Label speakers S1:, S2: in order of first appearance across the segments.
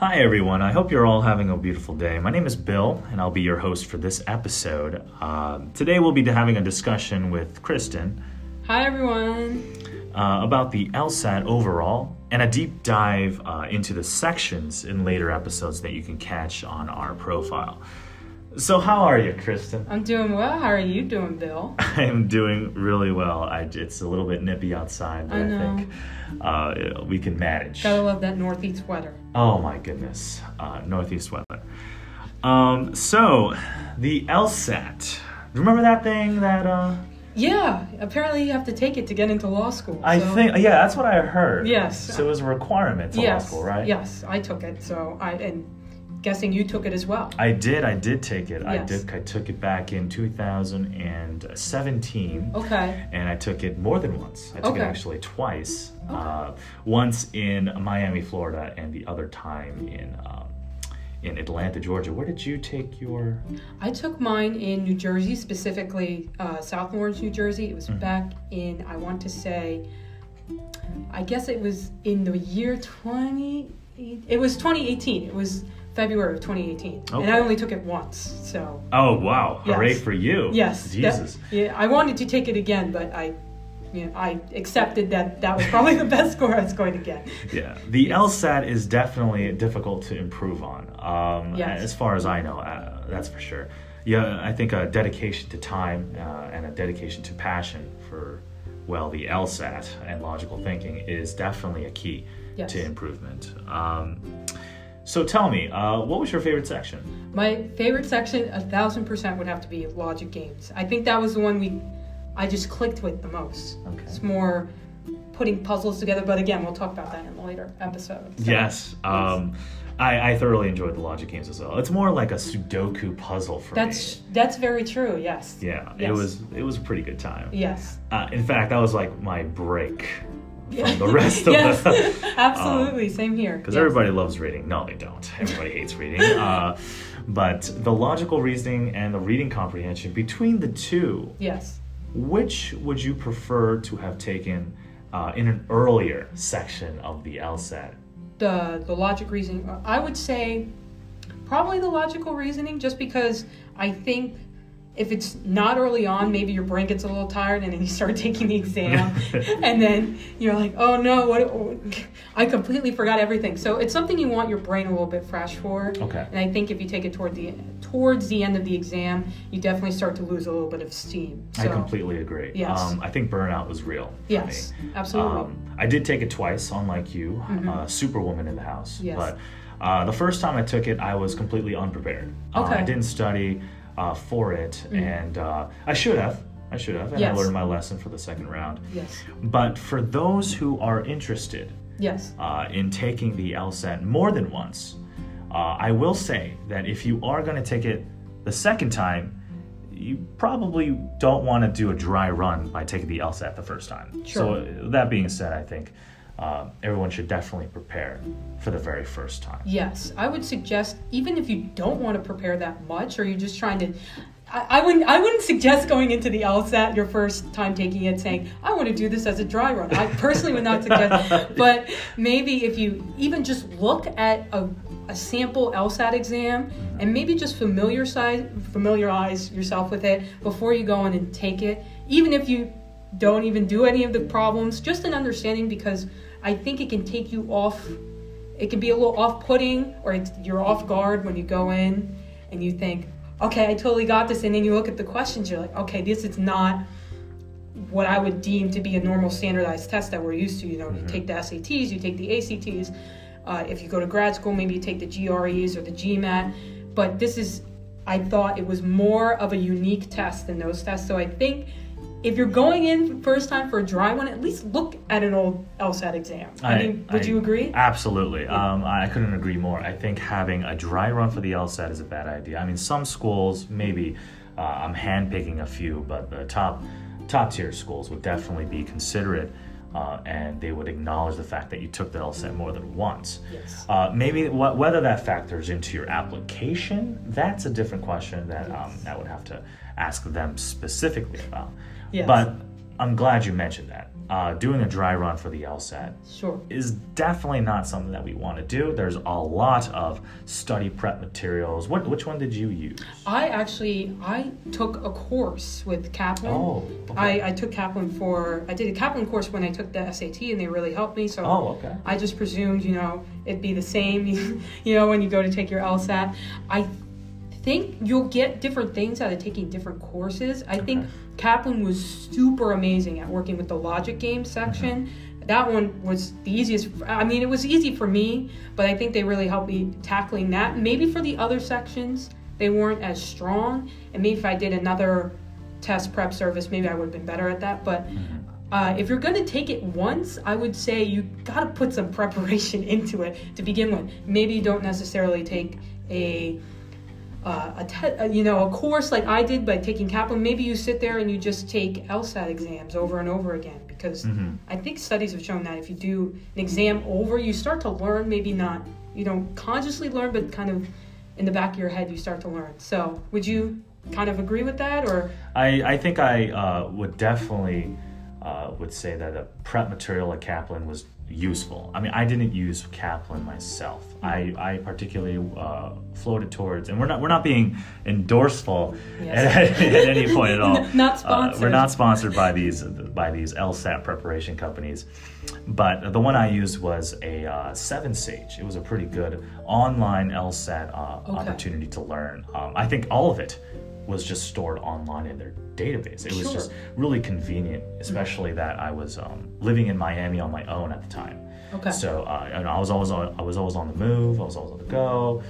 S1: Hi, everyone. I hope you're all having a beautiful day. My name is Bill, and I'll be your host for this episode. Um, today, we'll be having a discussion with Kristen
S2: Hi, everyone.
S1: uh, about the LSAT overall and a deep dive uh, into the sections in later episodes that you can catch on our profile. So, how are you, Kristen?
S2: I'm doing well. How are you doing, Bill?
S1: I am doing really well. I, it's a little bit nippy outside, but
S2: I
S1: I, think uh, we can manage.
S2: Gotta love that northeast weather.
S1: Oh my goodness, uh, northeast weather. Um, so the LSAT. Remember that thing that uh,
S2: Yeah, apparently you have to take it to get into law school.
S1: I think? Yeah, that's what I heard.
S2: Yes.
S1: So it was a requirement to
S2: Yes.
S1: law school, right?
S2: Yes, I took it. So I and guessing you took it as well.
S1: I did. I did take it. I
S2: Yes.
S1: did. I took it back in 2017.
S2: Okay.
S1: And I took it more than once. I took it actually twice.
S2: Okay.
S1: Uh, once in Miami, Florida, and the other time in um, in Atlanta, Georgia. Where did you take your?
S2: I took mine in New Jersey, specifically uh, South Lawrence, New Jersey. It was
S1: Mm-hmm.
S2: back in, I want to say, I guess it was in the year 20. It was 2018. It was February of 2018. And I only took it once. So
S1: Oh wow!
S2: Yes.
S1: Hooray for you!
S2: Yes. that-
S1: Jesus.
S2: yeah, I wanted to take it again, but I, you know, I accepted that that was probably the best score I was going to get.
S1: Yeah, the LSAT is definitely difficult to improve on. Um,
S2: Yes.
S1: As far as I know, uh, that's for sure. Yeah, I think a dedication to time uh, and a dedication to passion for, well, the LSAT and logical thinking is definitely a key
S2: Yes.
S1: to improvement. Um, so tell me, uh, what was your favorite section?
S2: My favorite section, a thousand percent, would have to be logic games. I think that was the one we, I just clicked with the most.
S1: Okay.
S2: It's more putting puzzles together, but again, we'll talk about that in a later episode. So,
S1: Yes. Um, I, I thoroughly enjoyed the logic games as well. It's more like a Sudoku puzzle for me.
S2: That's that's very true. Yes.
S1: Yeah, it was it was a pretty good time.
S2: Yes.
S1: Uh, in fact, that was like my break
S2: Yeah.
S1: from the rest of
S2: yes.
S1: the.
S2: Absolutely. Same here.
S1: Because
S2: Yes.
S1: everybody loves reading. No, they don't. Everybody hates reading. Uh, but the logical reasoning and the reading comprehension between the two,
S2: Yes.
S1: which would you prefer to have taken uh, in an earlier section of the LSAT?
S2: the the logic reasoning i would say probably the logical reasoning just because i think if it's not early on maybe your brain gets a little tired and then you start taking the exam and then you're like oh no what i completely forgot everything so it's something you want your brain a little bit fresh for
S1: Okay.
S2: and i think if you take it toward the towards the end of the exam you definitely start to lose a little bit of steam so
S1: I completely agree.
S2: Yes.
S1: Um, I think burnout was real. for
S2: yes
S1: me.
S2: absolutely
S1: Um, I did take it twice, unlike you,
S2: Mhm.
S1: uh, Superwoman in the house.
S2: Yes.
S1: But uh, the first time I took it, I was completely unprepared. Uh,
S2: Okay.
S1: I didn't study uh, for it,
S2: Mhm.
S1: and uh, I should have. I should have, and
S2: Yes.
S1: I learned my lesson for the second round.
S2: yes
S1: But for those who are interested
S2: yes
S1: uh, in taking the LSAT more than once, uh, I will say that if you are going to take it the second time, you probably don't want to do a dry run by taking the LSAT the first time.
S2: Sure.
S1: So that being said, I think uh, everyone should definitely prepare for the very first time.
S2: Yes, I would suggest even if you don't want to prepare that much, or you're just trying to. I, I wouldn't. I wouldn't suggest going into the LSAT your first time taking it, saying I want to do this as a dry run. I personally would not suggest. but maybe if you even just look at a, a sample LSAT exam and maybe just familiarize familiarize yourself with it before you go in and take it, even if you don't even do any of the problems, just an understanding because I think it can take you off it can be a little off-putting or it's, you're off guard when you go in and you think okay i totally got this and then you look at the questions you're like okay this is not what i would deem to be a normal standardized test that we're used to you know you take the sats you take the acts uh, if you go to grad school maybe you take the gres or the gmat but this is i thought it was more of a unique test than those tests so i think if you're going in first time for a dry one, at least look at an old LSAT exam. I, mean, would
S1: I-
S2: you agree?
S1: Absolutely. Um, I couldn't agree more. I think having a dry run for the LSAT is a bad idea. I mean, some schools, maybe uh, I'm handpicking a few, but the top top tier schools would definitely be considerate uh, and they would acknowledge the fact that you took the LSAT more than once.
S2: Yes.
S1: Uh, maybe wh- whether that factors into your application, that's a different question that um, I would have to ask them specifically about.
S2: Yes.
S1: But I'm glad you mentioned that. Uh, doing a dry run for the LSAT
S2: Sure.
S1: is definitely not something that we want to do. There's a lot of study prep materials. What which one did you use?
S2: I actually I took a course with Kaplan.
S1: Oh, okay.
S2: I, I took Kaplan for I did a Kaplan course when I took the SAT and they really helped me. So
S1: Oh, okay.
S2: I just presumed you know it'd be the same. you know when you go to take your LSAT, I think you'll get different things out of taking different courses. I think Kaplan was super amazing at working with the logic game section.
S1: Mm-hmm.
S2: That one was the easiest. I mean, it was easy for me, but I think they really helped me tackling that. Maybe for the other sections, they weren't as strong. And maybe if I did another test prep service, maybe I would have been better at that. But uh, if you're going to take it once, I would say you got to put some preparation into it to begin with. Maybe you don't necessarily take a uh, a te- uh, you know a course like I did by taking Kaplan. Maybe you sit there and you just take LSAT exams over and over again because
S1: Mhm.
S2: I think studies have shown that if you do an exam over, you start to learn. Maybe not you don't consciously learn, but kind of in the back of your head you start to learn. So would you kind of agree with that or?
S1: I, I think I uh, would definitely uh, would say that the prep material at Kaplan was useful. I mean, I didn't use Kaplan myself. I, I particularly uh, floated towards, and we're not we're not being endorseful
S2: Yes.
S1: at, at any point at all.
S2: Not
S1: Uh,
S2: sponsored.
S1: we're not sponsored by these by these LSAT preparation companies, but the one I used was a uh, Seven Sage. It was a pretty good online LSAT uh,
S2: Okay.
S1: opportunity to learn. Um, I think all of it was just stored online in their database. It was
S2: Sure.
S1: just really convenient, especially that I was um, living in Miami on my own at the time.
S2: Okay.
S1: So uh, and I was always on, I was always on the move. I was always on the go,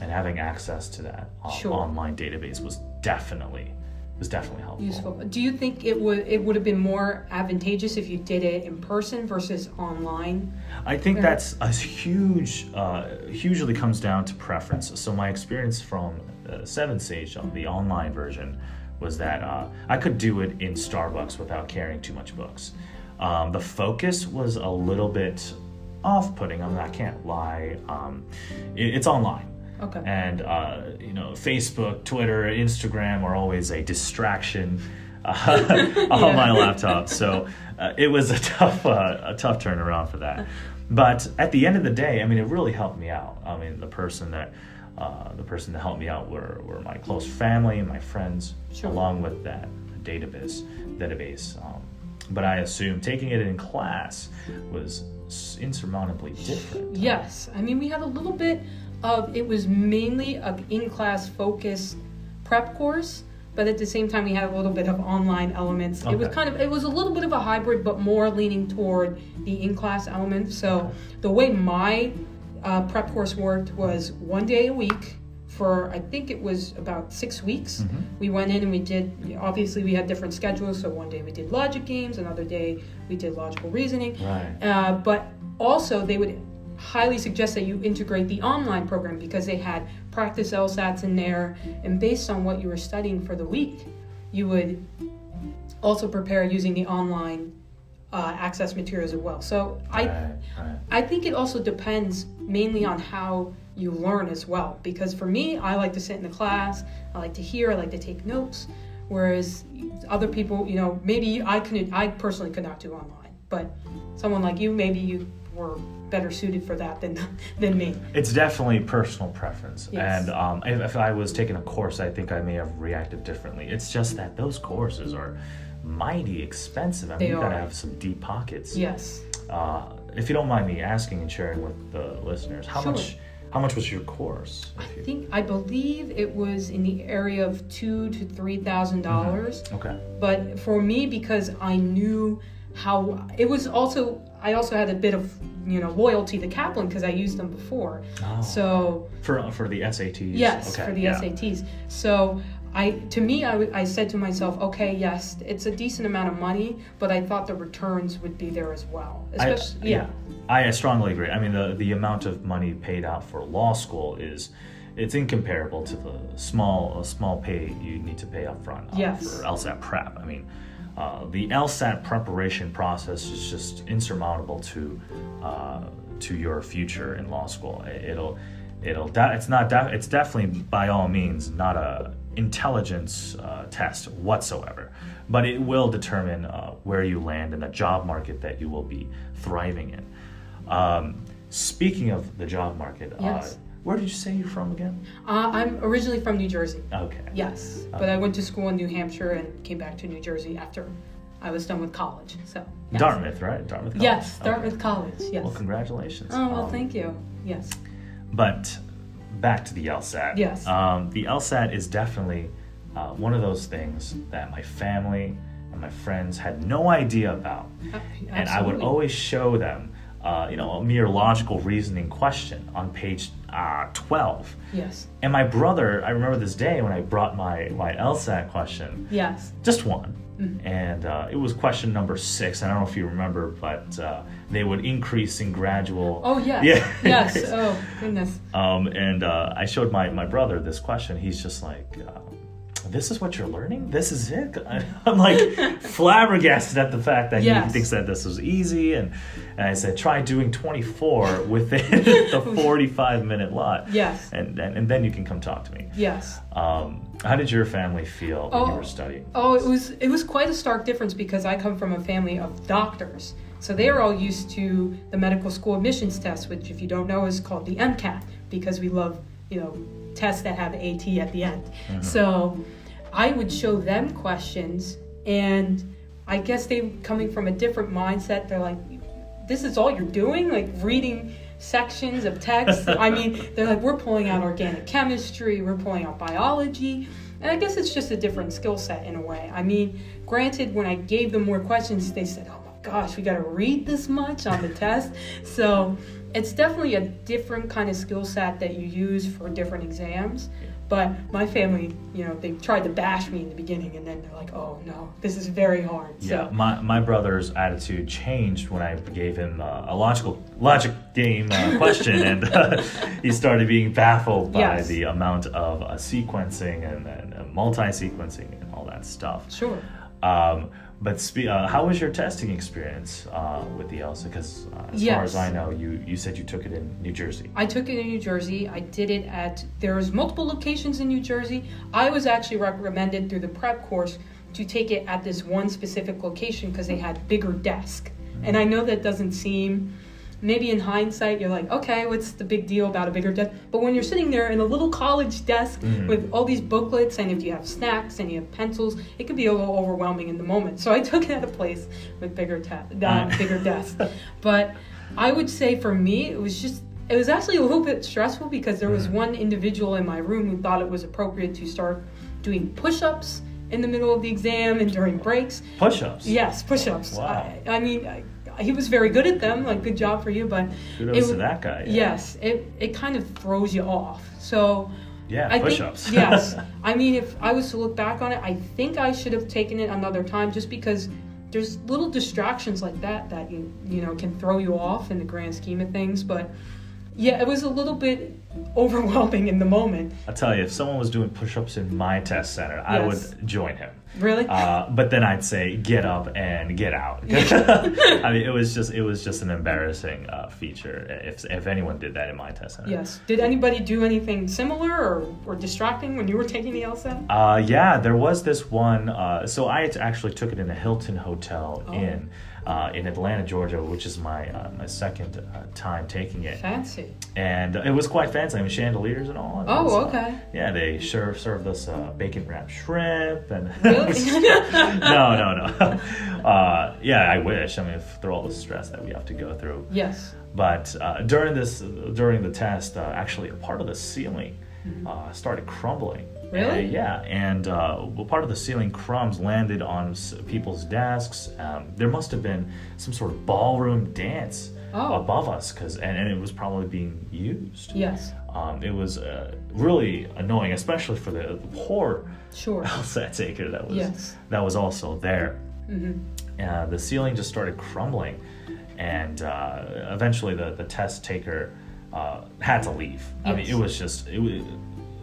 S1: and having access to that uh,
S2: Sure.
S1: online database was definitely was definitely helpful.
S2: Useful. Do you think it would it would have been more advantageous if you did it in person versus online?
S1: I think that's a huge, uh, hugely comes down to preference. So my experience from uh, Seven Sage on the online version was that uh, I could do it in Starbucks without carrying too much books. Um, the focus was a little bit off-putting. I mean, I can't lie. Um, it, it's online.
S2: Okay.
S1: And uh, you know, Facebook, Twitter, Instagram are always a distraction uh, on my laptop. So uh, it was a tough, uh, a tough turnaround for that. But at the end of the day, I mean, it really helped me out. I mean, the person that uh, the person that helped me out were, were my close family and my friends,
S2: Sure.
S1: along with that database. Database. Um, but I assume taking it in class was insurmountably different.
S2: Yes, I mean we had a little bit of it was mainly a in-class focused prep course, but at the same time we had a little bit of online elements. It was kind of it was a little bit of a hybrid, but more leaning toward the in-class element. So the way my uh, prep course worked was one day a week for I think it was about six weeks.
S1: Mhm.
S2: We went in and we did. Obviously, we had different schedules. So one day we did logic games, another day we did logical reasoning.
S1: Right.
S2: Uh, but also, they would highly suggest that you integrate the online program because they had practice LSATs in there, and based on what you were studying for the week, you would also prepare using the online uh, access materials as well. So I,
S1: Right, right.
S2: I think it also depends mainly on how you learn as well. Because for me, I like to sit in the class, I like to hear, I like to take notes. Whereas other people, you know, maybe I could, I personally could not do online, but someone like you, maybe you were better suited for that than than me.
S1: It's definitely personal preference.
S2: Yes.
S1: And um, if, if I was taking a course, I think I may have reacted differently. It's just that those courses are mighty expensive. I mean,
S2: They
S1: you gotta have some deep pockets.
S2: Yes.
S1: Uh, if you don't mind me asking and sharing with the listeners, how
S2: Sure.
S1: much how much was your course?
S2: I
S1: you-
S2: think I believe it was in the area of two to three thousand dollars.
S1: Okay.
S2: But for me, because I knew how it was also, I also had a bit of you know loyalty to Kaplan because I used them before.
S1: Oh.
S2: So
S1: for for the SATs.
S2: yes,
S1: Okay,
S2: for the
S1: yeah.
S2: SATs. So I, to me, I, w- I said to myself, okay, yes, it's a decent amount of money, but I thought the returns would be there as well.
S1: I-
S2: Especially, yeah.
S1: I strongly agree. I mean, the the amount of money paid out for law school is it's incomparable to the small small pay you need to pay up front uh,
S2: Yes.
S1: for LSAT prep. I mean, uh, the LSAT preparation process is just insurmountable to uh, to your future in law school. It- It'll it'll it's not it's definitely by all means not a intelligence uh, test whatsoever, but it will determine uh, where you land in the job market that you will be thriving in. Um, speaking of the job market,
S2: Yes.
S1: Where did you say you're from again?
S2: Uh, I'm originally from New Jersey.
S1: Okay.
S2: Yes,
S1: Uh,
S2: but I went to school in New Hampshire and came back to New Jersey after I was done with college. So yes.
S1: Dartmouth, right? Dartmouth. College.
S2: Yes,
S1: Okay.
S2: Dartmouth College. Yes.
S1: Well, congratulations.
S2: oh well,
S1: Um,
S2: thank you. Yes.
S1: But back to the LSAT.
S2: Yes.
S1: Um, the LSAT is definitely uh, one of those things that my family and my friends had no idea about.
S2: Uh,
S1: And I would always show them, uh, you know, a mere logical reasoning question on page uh, 12.
S2: Yes.
S1: And my brother, I remember this day when I brought my, my LSAT question,
S2: Yes.
S1: just one.
S2: Mm-hmm.
S1: And uh, it was question number six. I don't know if you remember, but uh, they would increase in gradual.
S2: Oh yes.
S1: Yeah.
S2: Yes. Oh goodness.
S1: Um, and uh, I showed my, my brother this question. He's just like, uh, "This is what you're learning? This is it?" I'm like flabbergasted at the fact that he
S2: Yes.
S1: thinks that this was easy. And, and I said, "Try doing 24 within the 45 minute lot,
S2: Yes.
S1: and, and and then you can come talk to me."
S2: Yes.
S1: Um, how did your family feel when you
S2: Oh.
S1: were studying?
S2: Oh, it was it was quite a stark difference because I come from a family of doctors. So they are all used to the medical school admissions test, which if you don't know is called the MCAT because we love, you know, tests that have AT at the end. So I would show them questions and I guess they coming from a different mindset, they're like this is all you're doing, like reading sections of text. I mean, they're like, we're pulling out organic chemistry, we're pulling out biology. And I guess it's just a different skill set in a way. I mean, granted, when I gave them more questions, they said, oh my gosh, we got to read this much on the test. So it's definitely a different kind of skill set that you use for different exams. But my family, you know, they tried to bash me in the beginning, and then they're like, "Oh no, this is very hard."
S1: Yeah,
S2: So
S1: my, my brother's attitude changed when I gave him uh, a logical logic game uh, question, and uh, he started being baffled by
S2: Yes.
S1: the amount of uh, sequencing and, and multi-sequencing and all that stuff.
S2: sure.
S1: Um, but spe- uh, how was your testing experience uh, with the LSAT? Because uh, as far as I know, you, you said you took it in New Jersey.
S2: I took it in New Jersey. I did it at there's multiple locations in New Jersey. I was actually recommended through the prep course to take it at this one specific location because they had bigger desk. And I know that doesn't seem maybe in hindsight you're like, okay, what's the big deal about a bigger desk? But when you're sitting there in a little college desk
S1: Mhm.
S2: with all these booklets and if you have snacks and you have pencils, it can be a little overwhelming in the moment. So I took it at a place with bigger te- uh, bigger desk. But I would say for me, it was just, it was actually a little bit stressful because there was
S1: Mhm.
S2: one individual in my room who thought it was appropriate to start doing push ups in the middle of the exam and during breaks.
S1: Push-ups.
S2: Yes, push ups.
S1: Wow.
S2: I, I mean, I, he was very good at them, like, good job for you, but.
S1: Kudos
S2: it
S1: to that guy. yeah.
S2: Yes, it, it kind of throws you off. So.
S1: Yeah,
S2: I think-
S1: push-ups.
S2: yes. I mean, if I was to look back on it, I think I should have taken it another time just because there's little distractions like that that you you know can throw you off in the grand scheme of things. But yeah, it was a little bit overwhelming in the moment.
S1: I'll tell you, if someone was doing push-ups in my test center, I would join him.
S2: Really?
S1: Uh, but then I'd say get up and get out. I mean, it was just it was just an embarrassing uh, feature if if anyone did that in my test center.
S2: yes. Did anybody do anything similar or, or distracting when you were taking the LSAT?
S1: Uh, yeah, there was this one. Uh, so I actually took it in a Hilton Hotel
S2: Oh.
S1: Inn uh, in Atlanta, Georgia, which is my uh, my second uh, time taking it,
S2: Fancy.
S1: and it was quite fancy. I mean, chandeliers and all. and
S2: Oh,
S1: it's, uh,
S2: okay.
S1: yeah, they served served us uh, bacon wrapped shrimp and
S2: Really?
S1: no, no, no. Uh, yeah, I wish. I mean, through all the stress that we have to go through.
S2: Yes.
S1: But uh, during this, during the test, uh, actually, a part of the ceiling uh, started crumbling.
S2: Mm-hmm. Really?
S1: Uh, yeah, and uh, well, part of the ceiling crumbs landed on people's desks. Um, there must have been some sort of ballroom dance
S2: Oh.
S1: above us, because and, and it was probably being used.
S2: Yes.
S1: Um, it was uh, really annoying, especially for the, the poor
S2: Sure.
S1: LSAT taker that was
S2: Yes.
S1: that was also there.
S2: hmm
S1: Uh, the ceiling just started crumbling, and uh, eventually the, the test taker uh, had to leave. I mean, it was just, it was,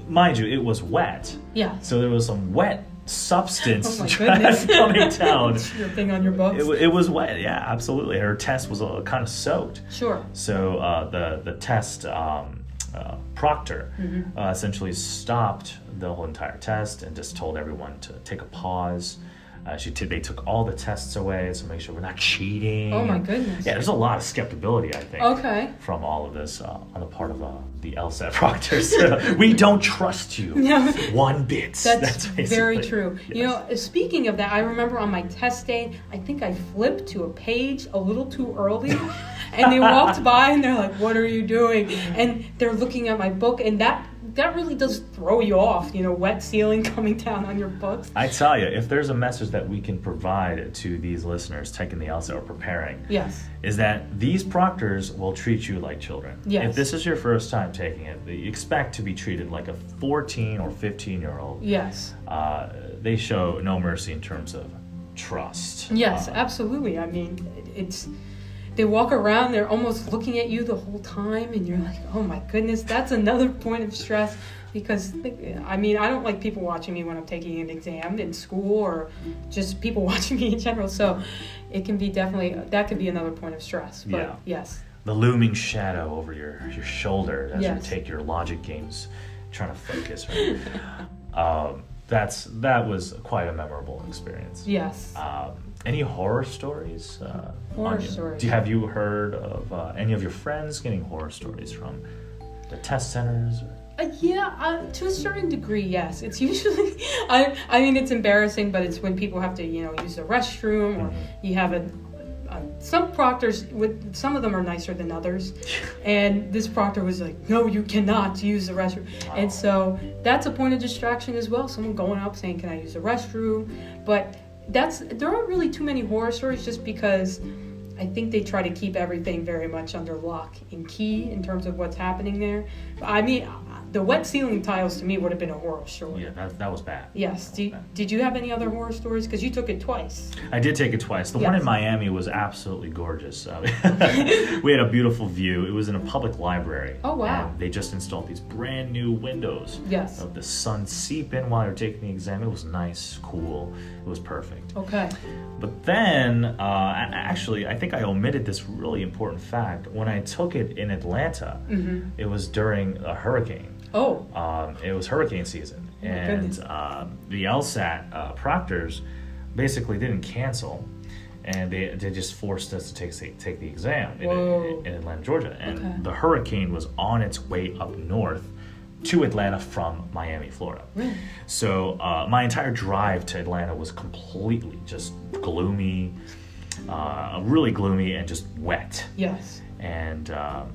S1: mind you, it was wet,
S2: Yeah.
S1: so there was some wet substance
S2: Oh
S1: coming down.
S2: Your thing on your books.
S1: It, it was wet, yeah, absolutely. Her test was uh, kind of soaked.
S2: sure.
S1: So uh, the the test um, uh, proctor
S2: Mm-hmm.
S1: uh, essentially stopped the whole entire test and just told everyone to take a pause. Uh, she t- they took all the tests away, so make sure we're not cheating.
S2: Oh my goodness.
S1: Yeah, there's a lot of skeptibility, I think,
S2: Okay.
S1: from all of this uh, on the part of uh, the LSAT proctors. we don't trust you
S2: No.
S1: one bit.
S2: That's, very
S1: basically-
S2: true. You know, speaking of that, I remember on my test day, I think I flipped to a page a little too early. and they walked by and they're like, What are you doing? And they're looking at my book, and that that really does throw you off, you know, wet ceiling coming down on your books.
S1: I tell you, if there's a message that we can provide to these listeners taking the LSAT or preparing,
S2: Yes.
S1: is that these proctors will treat you like children.
S2: Yes.
S1: If this is your first time taking it, you expect to be treated like a 14 or 15 year old.
S2: Yes.
S1: Uh, they show no mercy in terms of trust.
S2: Yes,
S1: Uh,
S2: absolutely. I mean, it's they walk around, they're almost looking at you the whole time, and you're like, oh my goodness, that's another point of stress. Because I mean, I don't like people watching me when I'm taking an exam in school, or just people watching me in general. So it can be definitely that could be another point of stress. But
S1: Yeah.
S2: yes,
S1: the looming shadow over your, your shoulder as
S2: Yes.
S1: you take your logic games, trying to focus. Right? um, that's that was quite a memorable experience.
S2: yes.
S1: Um, any horror stories? Uh,
S2: Horror stories.
S1: Do you, have you heard of uh, any of your friends getting horror stories from the test centers?
S2: Uh, yeah, uh, to a certain degree, yes. It's usually, I, I mean, it's embarrassing, but it's when people have to, you know, use the restroom or
S1: Mhm.
S2: you have a, a. Some proctors, with some of them are nicer than others, and this proctor was like, "No, you cannot use the restroom,"
S1: Oh.
S2: and so that's a point of distraction as well. Someone going up saying, "Can I use the restroom?" But that's there aren't really too many horror stories, just because. I think they try to keep everything very much under lock and key in terms of what's happening there. I mean, the wet ceiling tiles to me would have been a horror story.
S1: Yeah, that, that was bad.
S2: Yes.
S1: That was bad.
S2: did you have any other horror stories? Because you took it twice.
S1: I did take it twice. The one in Miami was absolutely gorgeous. Uh, we had a beautiful view. It was in a public library.
S2: Oh, wow.
S1: They just installed these brand new windows.
S2: Yes.
S1: Of the sun seep in while you're taking the exam. It was nice, cool. It was perfect.
S2: Okay.
S1: But then, uh, actually, I think I omitted this really important fact. When I took it in Atlanta,
S2: Mm-hmm.
S1: it was during a hurricane.
S2: Oh.
S1: Um, it was hurricane season,
S2: Oh
S1: and um, the LSAT uh, proctors basically didn't cancel, and they, they just forced us to take take the exam in,
S2: Whoa.
S1: in Atlanta, Georgia. And
S2: Okay.
S1: the hurricane was on its way up north to Atlanta from Miami, Florida.
S2: Really?
S1: So uh, my entire drive to Atlanta was completely just gloomy, uh, really gloomy and just wet.
S2: Yes.
S1: And um,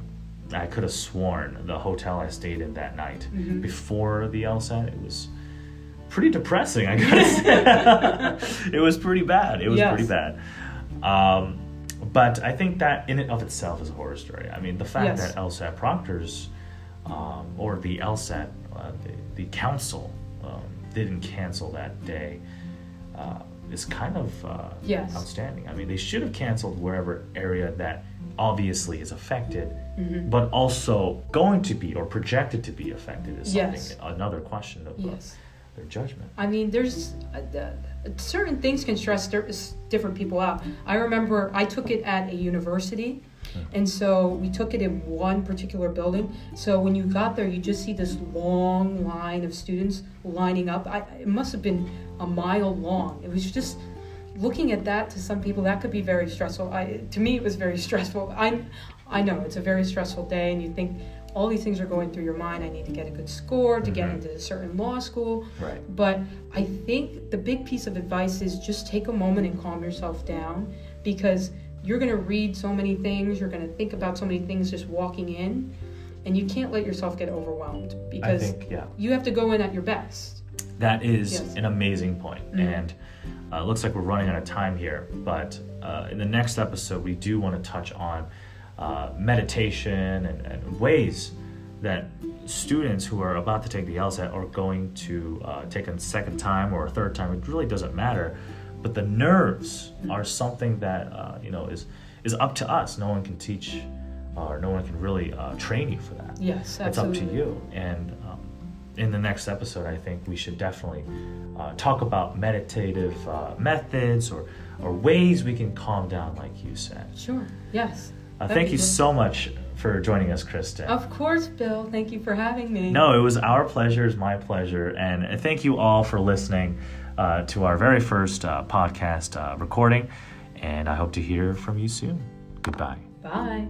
S1: I could have sworn the hotel I stayed in that night
S2: Mhm.
S1: before the LSAT, it was pretty depressing. I gotta say, it was pretty bad. It was
S2: Yes.
S1: pretty bad. Um, but I think that in and of itself is a horror story. I mean, the fact
S2: Yes.
S1: that LSAT proctors um, or the LSAT, uh, the, the council, um, didn't cancel that day uh, is kind of uh,
S2: Yes.
S1: outstanding. I mean, they should have canceled wherever area that obviously is affected,
S2: Mhm.
S1: but also going to be or projected to be affected is something
S2: Yes.
S1: another question of uh,
S2: Yes.
S1: their judgment.
S2: I mean, there's uh, certain things can stress different people out. I remember I took it at a university, and so we took it in one particular building. So when you got there, you just see this long line of students lining up. I, it must have been a mile long. It was just looking at that to some people that could be very stressful. I, to me, it was very stressful. I, I know it's a very stressful day, and you think all these things are going through your mind. I need to get a good score to get
S1: Mhm.
S2: into a certain law school.
S1: Right.
S2: But I think the big piece of advice is just take a moment and calm yourself down because you're going to read so many things, you're going to think about so many things just walking in, and you can't let yourself get overwhelmed because
S1: think, yeah.
S2: you have to go in at your best.
S1: That is
S2: Yes.
S1: an amazing point.
S2: Mhm.
S1: And uh, it looks like we're running out of time here. But uh, in the next episode, we do want to touch on uh, meditation and, and ways that students who are about to take the LSAT are going to uh, take a second time or a third time. It really doesn't matter. But the nerves are something that uh, you know is is up to us. No one can teach, or no one can really uh, train you for that
S2: Yes, absolutely.
S1: it's up to you. And um, in the next episode, I think we should definitely uh, talk about meditative uh, methods or, or ways we can calm down, like you said.
S2: Sure. Yes.
S1: Uh, thank you
S2: great.
S1: so much for joining us, Kristen.
S2: Of course, Bill. Thank you for having me.
S1: No, it was our pleasure. It's my pleasure. And thank you all for listening uh, to our very first uh, podcast uh, recording. And I hope to hear from you soon. Goodbye.
S2: Bye.